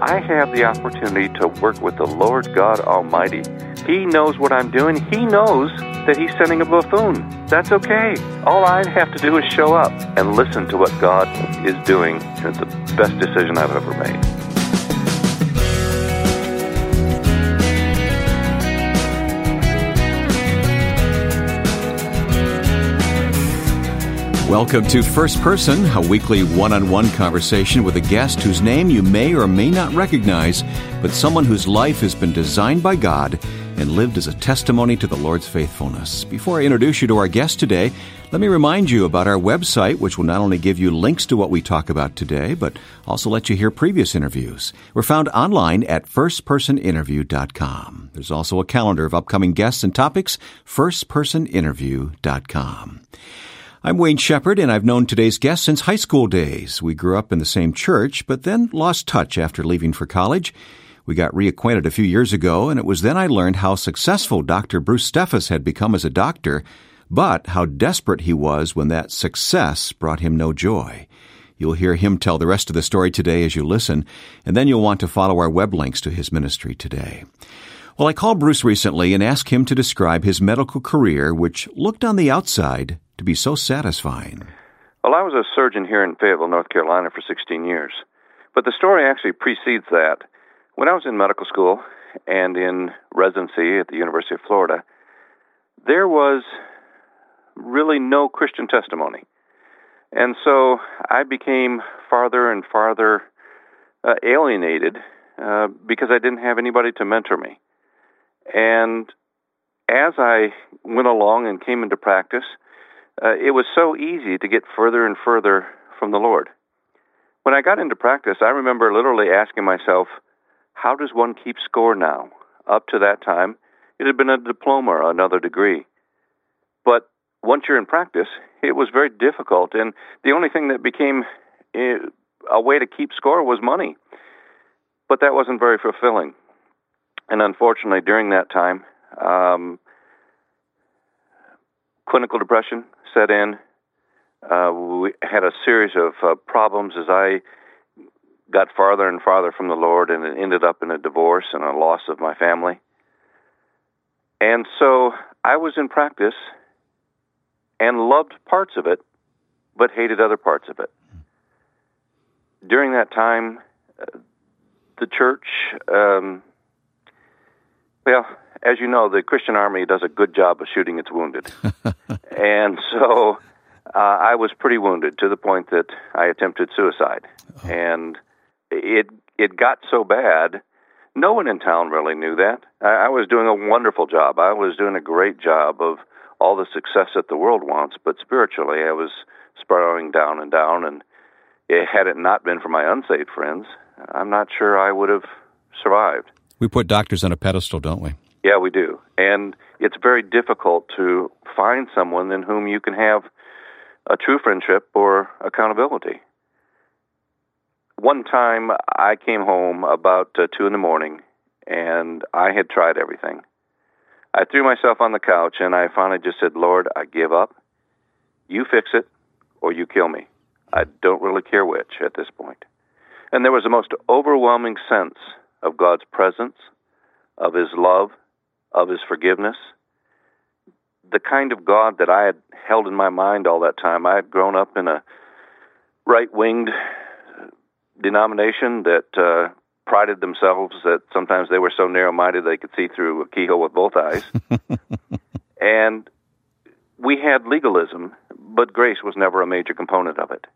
I have the opportunity to work with the Lord God Almighty. He knows what I'm doing. He knows that He's sending a buffoon. That's okay. All I have to do is show up and listen to what God is doing. It's the best decision I've ever made. Welcome to First Person, a weekly one on one conversation with a guest whose name you may or may not recognize, but someone whose life has been designed by God and lived as a testimony to the Lord's faithfulness. Before I introduce you to our guest today, let me remind you about our website, which will not only give you links to what we talk about today, but also let you hear previous interviews. We're found online at firstpersoninterview.com. There's also a calendar of upcoming guests and topics, firstpersoninterview.com. I'm Wayne Shepherd, and I've known today's guest since high school days. We grew up in the same church, but then lost touch after leaving for college. We got reacquainted a few years ago, and it was then I learned how successful Dr. Bruce Steffes had become as a doctor, but how desperate he was when that success brought him no joy. You'll hear him tell the rest of the story today as you listen, and then you'll want to follow our web links to his ministry today. Well, I called Bruce recently and asked him to describe his medical career, which looked on the outside to be so satisfying? Well, I was a surgeon here in Fayetteville, North Carolina for 16 years. But the story actually precedes that. When I was in medical school and in residency at the University of Florida, there was really no Christian testimony. And so I became farther and farther uh, alienated uh, because I didn't have anybody to mentor me. And as I went along and came into practice, uh, it was so easy to get further and further from the Lord. When I got into practice, I remember literally asking myself, how does one keep score now? Up to that time, it had been a diploma or another degree. But once you're in practice, it was very difficult, and the only thing that became eh, a way to keep score was money. But that wasn't very fulfilling. And unfortunately, during that time, um, clinical depression set in. Uh, we had a series of uh, problems as I got farther and farther from the Lord, and it ended up in a divorce and a loss of my family. And so I was in practice and loved parts of it, but hated other parts of it. During that time, uh, the church, um, well, as you know, the Christian Army does a good job of shooting its wounded. and so uh, I was pretty wounded to the point that I attempted suicide. Oh. And it it got so bad, no one in town really knew that. I, I was doing a wonderful job. I was doing a great job of all the success that the world wants, but spiritually I was spiraling down and down. And it, had it not been for my unsaved friends, I'm not sure I would have survived. We put doctors on a pedestal, don't we? Yeah, we do. And it's very difficult to find someone in whom you can have a true friendship or accountability. One time I came home about uh, 2 in the morning and I had tried everything. I threw myself on the couch and I finally just said, Lord, I give up. You fix it or you kill me. I don't really care which at this point. And there was a most overwhelming sense of God's presence, of His love, of his forgiveness. The kind of God that I had held in my mind all that time. I had grown up in a right winged denomination that uh, prided themselves that sometimes they were so narrow minded they could see through a keyhole with both eyes. and we had legalism, but grace was never a major component of it.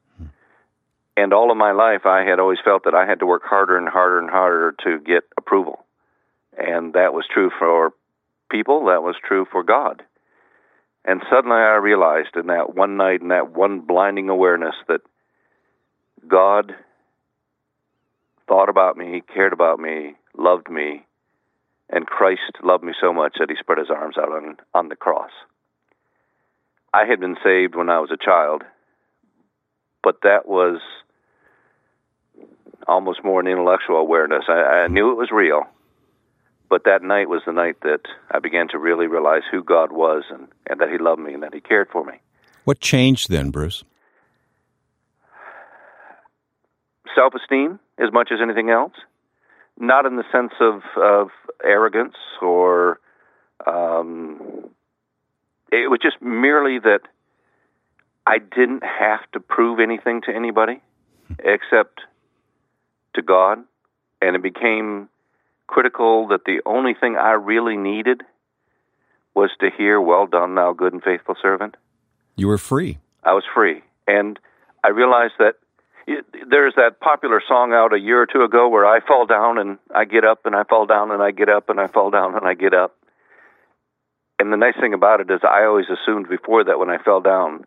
And all of my life, I had always felt that I had to work harder and harder and harder to get approval. And that was true for people, that was true for God. And suddenly I realized in that one night, in that one blinding awareness, that God thought about me, He cared about me, loved me, and Christ loved me so much that he spread his arms out on, on the cross. I had been saved when I was a child, but that was almost more an intellectual awareness. I, I knew it was real, but that night was the night that I began to really realize who God was and, and that He loved me and that He cared for me. What changed then, Bruce? Self esteem, as much as anything else. not in the sense of of arrogance or um, it was just merely that I didn't have to prove anything to anybody except to God, and it became critical that the only thing I really needed was to hear, "Well done, thou good and faithful servant." You were free. I was free, and I realized that there's that popular song out a year or two ago where I fall down and I get up and I fall down and I get up and I fall down and I get up. And the nice thing about it is I always assumed before that when I fell down,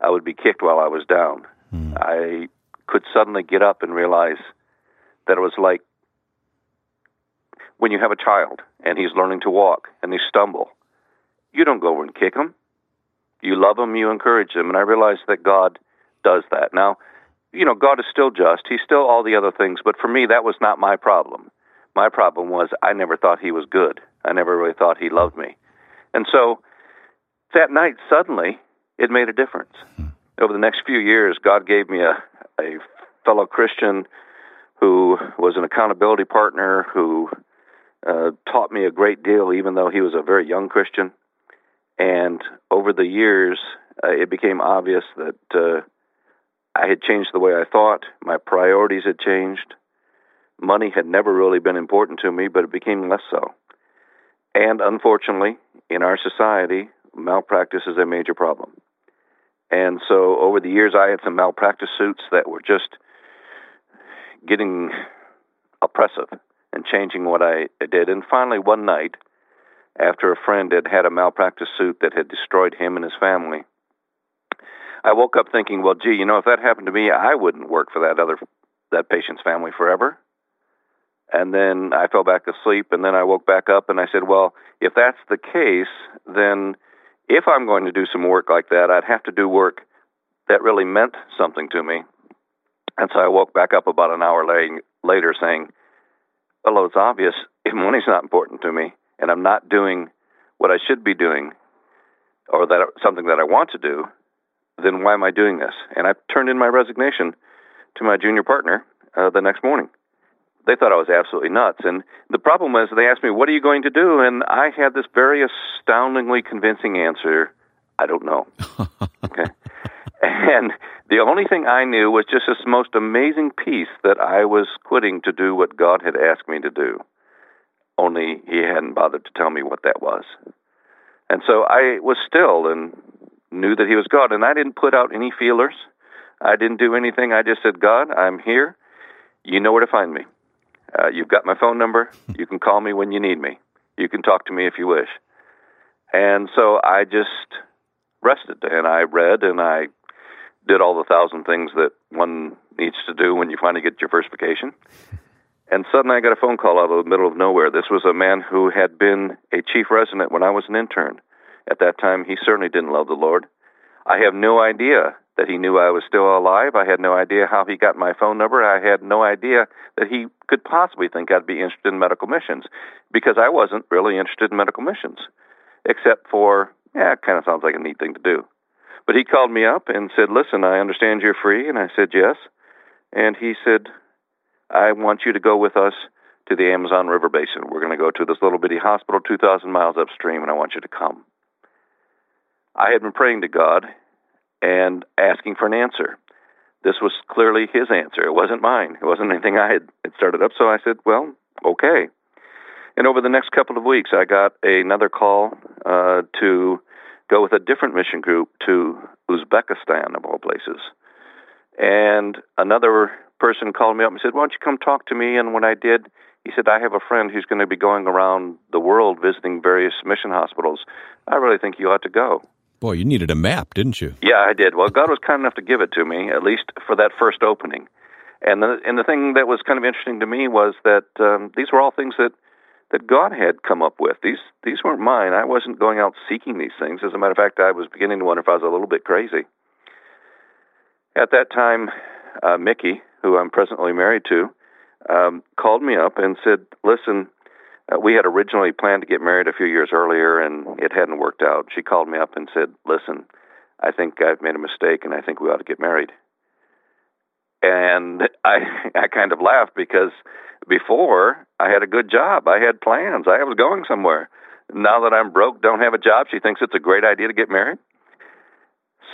I would be kicked while I was down. Mm. I could suddenly get up and realize that it was like when you have a child and he's learning to walk and they stumble. You don't go over and kick him. You love him, you encourage him. And I realized that God does that. Now, you know, God is still just. He's still all the other things, but for me, that was not my problem. My problem was I never thought he was good. I never really thought he loved me. And so that night, suddenly, it made a difference. Hmm. Over the next few years, God gave me a, a fellow Christian who was an accountability partner who uh, taught me a great deal, even though he was a very young Christian. And over the years, uh, it became obvious that uh, I had changed the way I thought. My priorities had changed. Money had never really been important to me, but it became less so. And unfortunately, in our society, malpractice is a major problem. And so over the years, I had some malpractice suits that were just getting oppressive and changing what I did. And finally, one night, after a friend had had a malpractice suit that had destroyed him and his family, I woke up thinking, well, gee, you know, if that happened to me, I wouldn't work for that other that patient's family forever. And then I fell back asleep, and then I woke back up, and I said, well, if that's the case, then if I'm going to do some work like that, I'd have to do work that really meant something to me. And so I woke back up about an hour later saying, well, it's obvious if money's not important to me and I'm not doing what I should be doing or that something that I want to do, then why am I doing this? And I turned in my resignation to my junior partner uh, the next morning. They thought I was absolutely nuts. And the problem was they asked me, What are you going to do? And I had this very astoundingly convincing answer I don't know. okay. And the only thing I knew was just this most amazing peace that I was quitting to do what God had asked me to do. Only He hadn't bothered to tell me what that was. And so I was still and knew that He was God. And I didn't put out any feelers. I didn't do anything. I just said, God, I'm here. You know where to find me. Uh, you've got my phone number. You can call me when you need me. You can talk to me if you wish. And so I just rested and I read and I did all the thousand things that one needs to do when you finally get your first vacation. And suddenly I got a phone call out of the middle of nowhere. This was a man who had been a chief resident when I was an intern. At that time, he certainly didn't love the Lord. I have no idea that he knew I was still alive. I had no idea how he got my phone number. I had no idea that he could possibly think I'd be interested in medical missions because I wasn't really interested in medical missions, except for, yeah, it kind of sounds like a neat thing to do. But he called me up and said, Listen, I understand you're free. And I said, Yes. And he said, I want you to go with us to the Amazon River Basin. We're going to go to this little bitty hospital 2,000 miles upstream, and I want you to come. I had been praying to God and asking for an answer. This was clearly his answer. It wasn't mine. It wasn't anything I had, had started up. So I said, well, okay. And over the next couple of weeks, I got another call uh, to go with a different mission group to Uzbekistan, of all places. And another person called me up and said, Why don't you come talk to me? And when I did, he said, I have a friend who's going to be going around the world visiting various mission hospitals. I really think you ought to go. Boy, you needed a map, didn't you? Yeah, I did. Well, God was kind enough to give it to me, at least for that first opening. And the and the thing that was kind of interesting to me was that um, these were all things that that God had come up with. These these weren't mine. I wasn't going out seeking these things. As a matter of fact, I was beginning to wonder if I was a little bit crazy. At that time, uh, Mickey, who I'm presently married to, um, called me up and said, "Listen, uh, we had originally planned to get married a few years earlier, and it hadn't worked out. She called me up and said, "Listen, I think I've made a mistake, and I think we ought to get married." And I I kind of laughed because before I had a good job. I had plans. I was going somewhere. Now that I'm broke, don't have a job, she thinks it's a great idea to get married.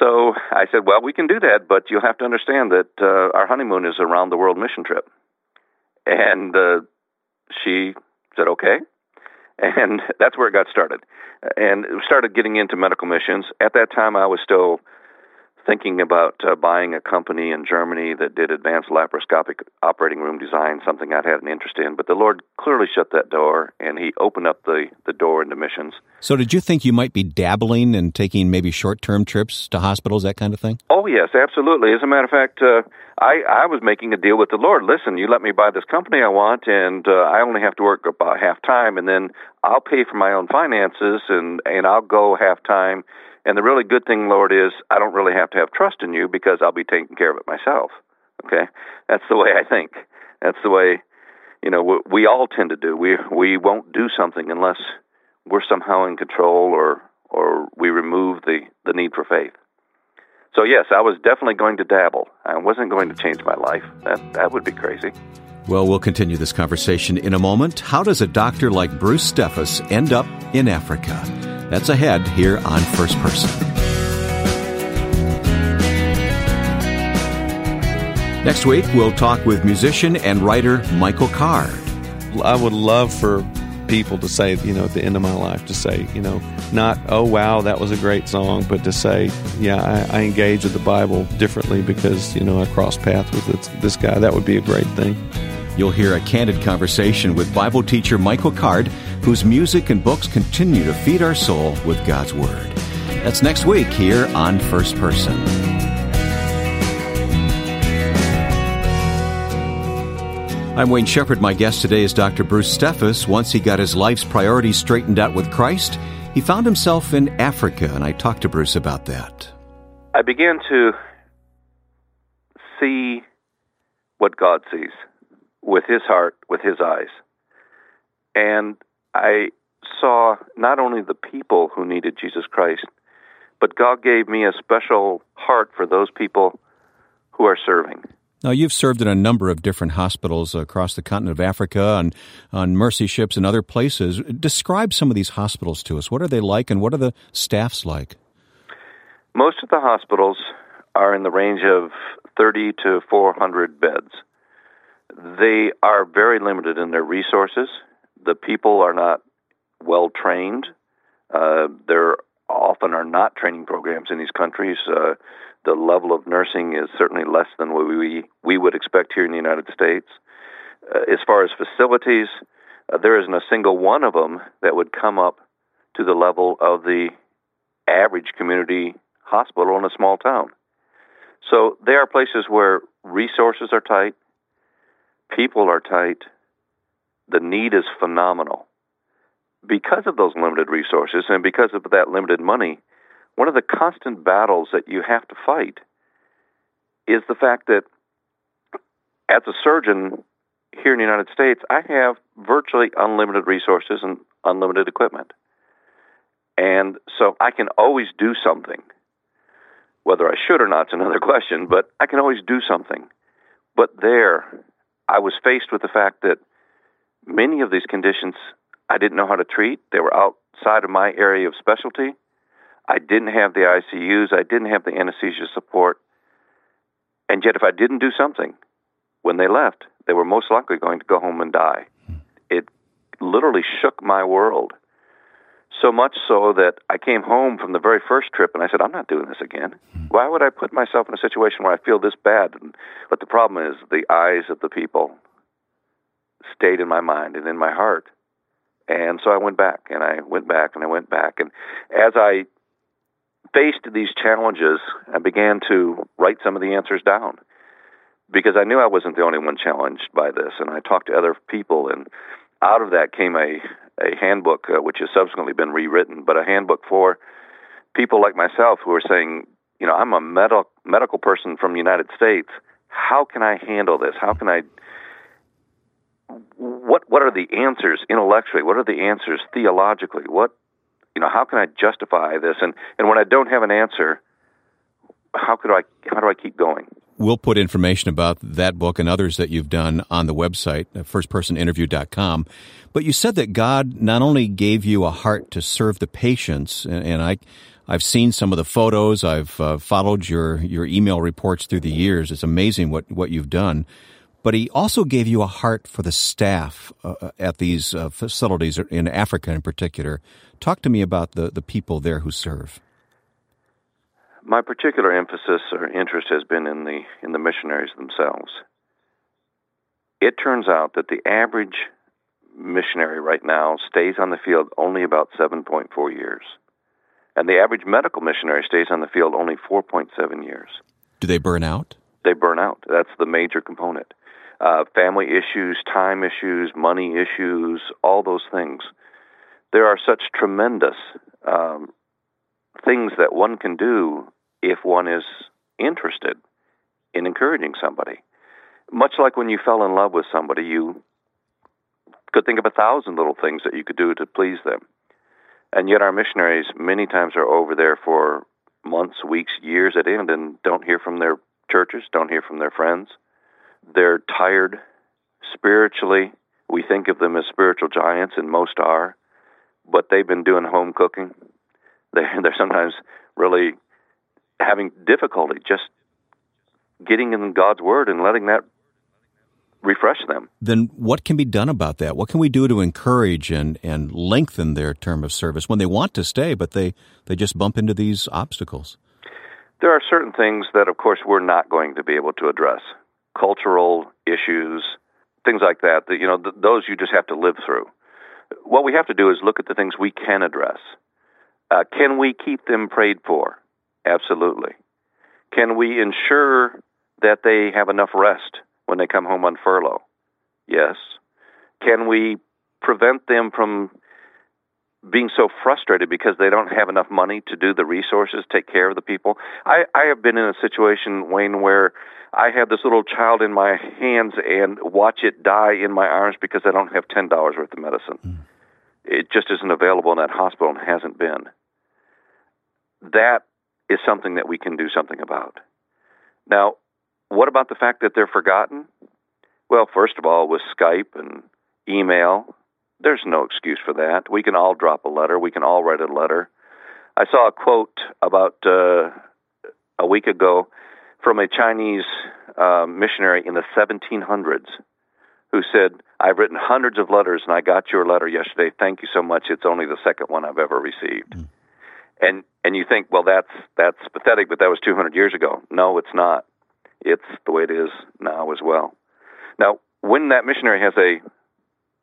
So I said, well, we can do that, but you'll have to understand that uh, our honeymoon is a round the world mission trip. And uh, she said, okay. And that's where it got started. And started getting into medical missions. At that time, I was still thinking about uh, buying a company in Germany that did advanced laparoscopic operating room design, something I'd had an interest in. But the Lord clearly shut that door, and He opened up the, the door into missions. So, did you think you might be dabbling and taking maybe short term trips to hospitals, that kind of thing? Oh, yes, absolutely. As a matter of fact, uh, I, I was making a deal with the Lord. Listen, you let me buy this company I want, and uh, I only have to work about half time, and then I'll pay for my own finances, and, and I'll go half time and the really good thing, Lord, is I don't really have to have trust in you because I'll be taking care of it myself. Okay, that's the way I think. That's the way, you know, we all tend to do. We we won't do something unless we're somehow in control or or we remove the the need for faith. So yes, I was definitely going to dabble. I wasn't going to change my life. That that would be crazy. Well, we'll continue this conversation in a moment. How does a doctor like Bruce Steffes end up in Africa? That's ahead here on First Person. Next week, we'll talk with musician and writer Michael Card. I would love for people to say, you know, at the end of my life, to say, you know, not, oh, wow, that was a great song, but to say, yeah, I, I engage with the Bible differently because, you know, I cross paths with this, this guy. That would be a great thing. You'll hear a candid conversation with Bible teacher Michael Card, whose music and books continue to feed our soul with God's Word. That's next week here on First Person. I'm Wayne Shepherd. My guest today is Dr. Bruce Steffes. Once he got his life's priorities straightened out with Christ, he found himself in Africa, and I talked to Bruce about that. I began to see what God sees with his heart, with his eyes. And I saw not only the people who needed Jesus Christ, but God gave me a special heart for those people who are serving. Now, you've served in a number of different hospitals across the continent of Africa and on mercy ships and other places. Describe some of these hospitals to us. What are they like and what are the staffs like? Most of the hospitals are in the range of 30 to 400 beds. They are very limited in their resources. The people are not well trained. Uh, there often are not training programs in these countries. Uh, the level of nursing is certainly less than what we we would expect here in the United States. Uh, as far as facilities, uh, there isn't a single one of them that would come up to the level of the average community hospital in a small town. So they are places where resources are tight, people are tight, the need is phenomenal. Because of those limited resources and because of that limited money, one of the constant battles that you have to fight is the fact that as a surgeon here in the United States, I have virtually unlimited resources and unlimited equipment. And so I can always do something. Whether I should or not is another question, but I can always do something. But there, I was faced with the fact that many of these conditions I didn't know how to treat. They were outside of my area of specialty. I didn't have the ICUs. I didn't have the anesthesia support. And yet, if I didn't do something when they left, they were most likely going to go home and die. It literally shook my world. So much so that I came home from the very first trip and I said, I'm not doing this again. Why would I put myself in a situation where I feel this bad? But the problem is the eyes of the people stayed in my mind and in my heart. And so I went back and I went back and I went back. And as I faced these challenges, I began to write some of the answers down because I knew I wasn't the only one challenged by this. And I talked to other people, and out of that came a, a handbook, uh, which has subsequently been rewritten, but a handbook for people like myself who are saying, you know, I'm a medical medical person from the United States. How can I handle this? How can I what what are the answers intellectually? What are the answers theologically? What you know, how can I justify this? And and when I don't have an answer, how could I how do I keep going? we'll put information about that book and others that you've done on the website, uh, firstpersoninterview.com. But you said that God not only gave you a heart to serve the patients, and, and I, I've seen some of the photos. I've uh, followed your your email reports through the years. It's amazing what what you've done. But he also gave you a heart for the staff uh, uh at these uh, facilities in Africa, in particular. Talk to me about the the people there who serve. My particular emphasis or interest has been in the in the missionaries themselves. It turns out that the average missionary right now stays on the field only about 7.4 years. And the average medical missionary stays on the field only 4.7 years. Do they burn out? They burn out. That's the major component. Uh, family issues, time issues, money issues, all those things. There are such tremendous um, things that one can do if one is interested in encouraging somebody. Much like when you fell in love with somebody, you could think of a thousand little things that you could do to please them. And yet, our missionaries many times are over there for months, weeks, years at end and don't hear from their churches, don't hear from their friends. They're tired spiritually. We think of them as spiritual giants, and most are, but they've been doing home cooking. They, they're sometimes really having difficulty just getting in God's Word and letting that refresh them. Then what can be done about that? What can we do to encourage and, and lengthen their term of service when they want to stay, but they, they just bump into these obstacles? There are certain things that, of course, we're not going to be able to address. Cultural issues, things like that, that you know, th- those you just have to live through. What we have to do is look at the things we can address. Uh, can we keep them prayed for? Absolutely. Can we ensure that they have enough rest when they come home on furlough? Yes. Can we prevent them from being so frustrated because they don't have enough money to do the resources, take care of the people? I, I have been in a situation, Wayne, where I have this little child in my hands and watch it die in my arms because I don't have $10 worth of medicine. Mm. It just isn't available in that hospital and hasn't been. That is something that we can do something about. Now, what about the fact that they're forgotten? Well, first of all, with Skype and email, there's no excuse for that. We can all drop a letter. We can all write a letter. I saw a quote about uh, a week ago from a Chinese uh, missionary in the 1700s who said, I've written hundreds of letters and I got your letter yesterday. Thank you so much. It's only the second one I've ever received. Mm. And and you think, well, that's that's pathetic, but that was 200 years ago. No, it's not it's the way it is now as well. Now, when that missionary has a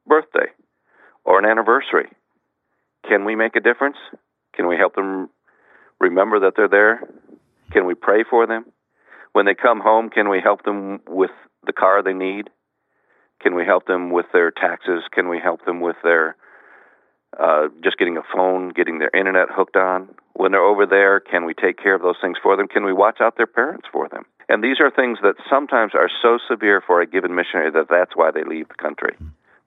birthday or an anniversary, can we make a difference? Can we help them remember that they're there? Can we pray for them? When they come home, can we help them with the car they need? Can we help them with their taxes? Can we help them with their uh, just getting a phone, getting their internet hooked on? When they're over there, can we take care of those things for them? Can we watch out their parents for them? And these are things that sometimes are so severe for a given missionary that that's why they leave the country.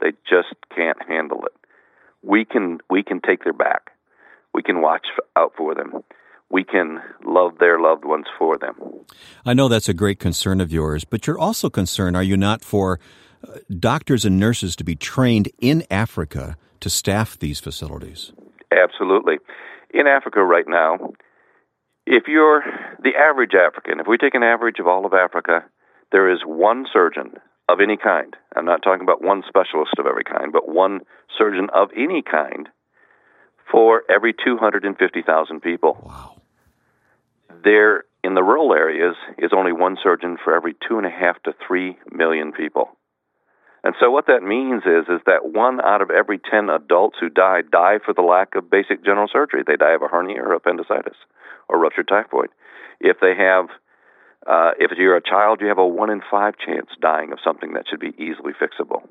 They just can't handle it. We can we can take their back. We can watch out for them. We can love their loved ones for them. I know that's a great concern of yours, but you're also concerned, are you not, for uh, doctors and nurses to be trained in Africa to staff these facilities? Absolutely. In Africa right now, if you're the average African, if we take an average of all of Africa, there is one surgeon of any kind. I'm not talking about one specialist of every kind, but one surgeon of any kind for every 250,000 people. Wow. There, in the rural areas, is only one surgeon for every two and a half to three million people. And so what that means is is that one out of every 10 adults who die die for the lack of basic general surgery. They die of a hernia or appendicitis or ruptured typhoid. If they have uh, if you're a child, you have a one in five chance dying of something that should be easily fixable.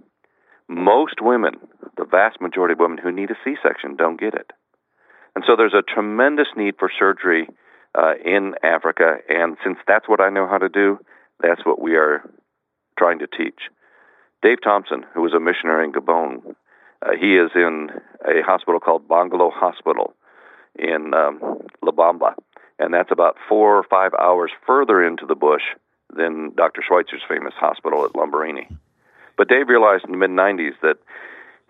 Most women, the vast majority of women who need a C-section, don't get it, and so there's a tremendous need for surgery uh, in Africa. And since that's what I know how to do, that's what we are trying to teach. Dave Thompson, who was a missionary in Gabon, uh, he is in a hospital called Bongolo Hospital in um, Lebamba, and that's about four or five hours further into the bush than Dr. Schweitzer's famous hospital at Lambaréné. But Dave realized in the mid 90s that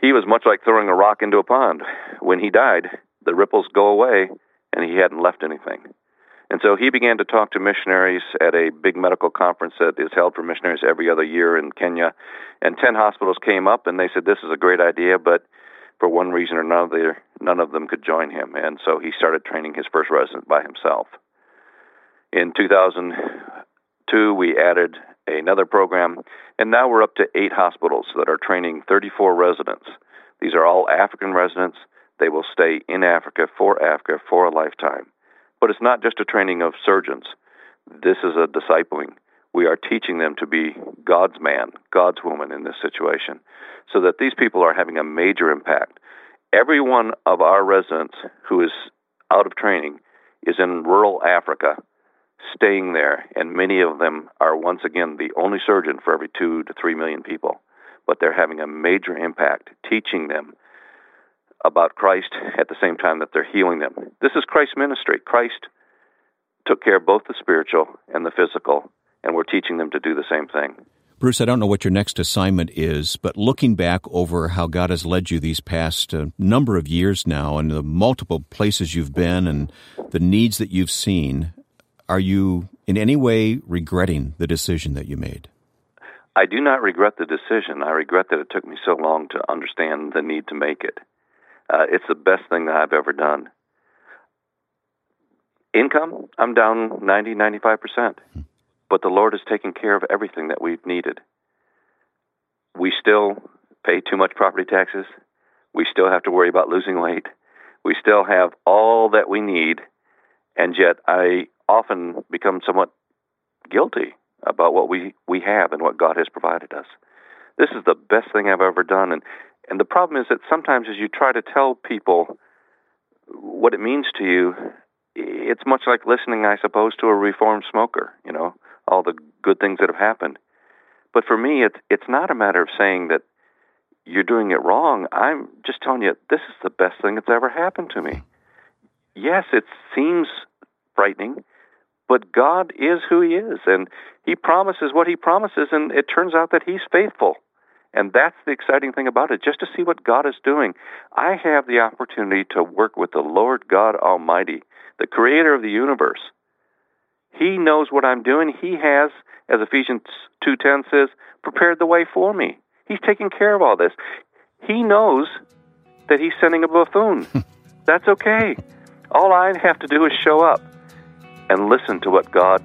he was much like throwing a rock into a pond. When he died, the ripples go away, and he hadn't left anything. And so he began to talk to missionaries at a big medical conference that is held for missionaries every other year in Kenya. And 10 hospitals came up and they said, This is a great idea, but for one reason or another, none of them could join him. And so he started training his first resident by himself. In 2002, we added another program, and now we're up to eight hospitals that are training 34 residents. These are all African residents. They will stay in Africa for Africa for a lifetime. But it's not just a training of surgeons. This is a discipling. We are teaching them to be God's man, God's woman in this situation, so that these people are having a major impact. Every one of our residents who is out of training is in rural Africa, staying there, and many of them are once again the only surgeon for every two to three million people. But they're having a major impact, teaching them about Christ at the same time that they're healing them. This is Christ's ministry. Christ took care of both the spiritual and the physical, and we're teaching them to do the same thing. Bruce, I don't know what your next assignment is, but looking back over how God has led you these past uh, number of years now and the multiple places you've been and the needs that you've seen, are you in any way regretting the decision that you made? I do not regret the decision. I regret that it took me so long to understand the need to make it. Uh, it's the best thing that I've ever done. Income, I'm down 90, 95%. But the Lord has taken care of everything that we've needed. We still pay too much property taxes. We still have to worry about losing weight. We still have all that we need. And yet, I often become somewhat guilty about what we, we have and what God has provided us. This is the best thing I've ever done. And and the problem is that sometimes as you try to tell people what it means to you, it's much like listening, I suppose, to a reformed smoker, you know, all the good things that have happened. But for me, it's it's not a matter of saying that you're doing it wrong. I'm just telling you this is the best thing that's ever happened to me. Yes, it seems frightening, but God is who He is, and He promises what He promises, and it turns out that He's faithful. And that's the exciting thing about it, just to see what God is doing. I have the opportunity to work with the Lord God Almighty, the creator of the universe. He knows what I'm doing. He has, as Ephesians 2:10 says, prepared the way for me. He's taking care of all this. He knows that he's sending a buffoon. That's okay. All I have to do is show up and listen to what God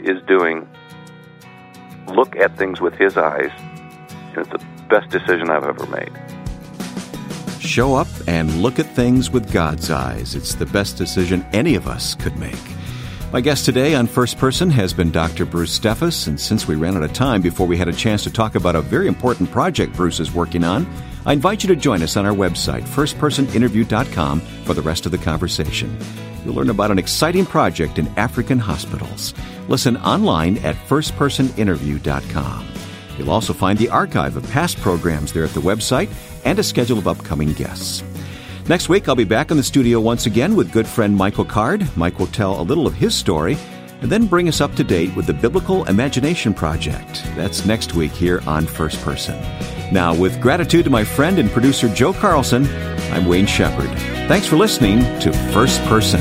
is doing. Look at things with his eyes it's the best decision I've ever made. Show up and look at things with God's eyes. It's the best decision any of us could make. My guest today on First Person has been Dr. Bruce Steffes, and since we ran out of time before we had a chance to talk about a very important project Bruce is working on, I invite you to join us on our website, firstpersoninterview.com, for the rest of the conversation. You'll learn about an exciting project in African hospitals. Listen online at firstpersoninterview.com. You'll also find the archive of past programs there at the website and a schedule of upcoming guests. Next week, I'll be back in the studio once again with good friend Michael Card. Mike will tell a little of his story and then bring us up to date with the Biblical Imagination Project. That's next week here on First Person. Now, with gratitude to my friend and producer Joe Carlson, I'm Wayne Shepherd. Thanks for listening to First Person.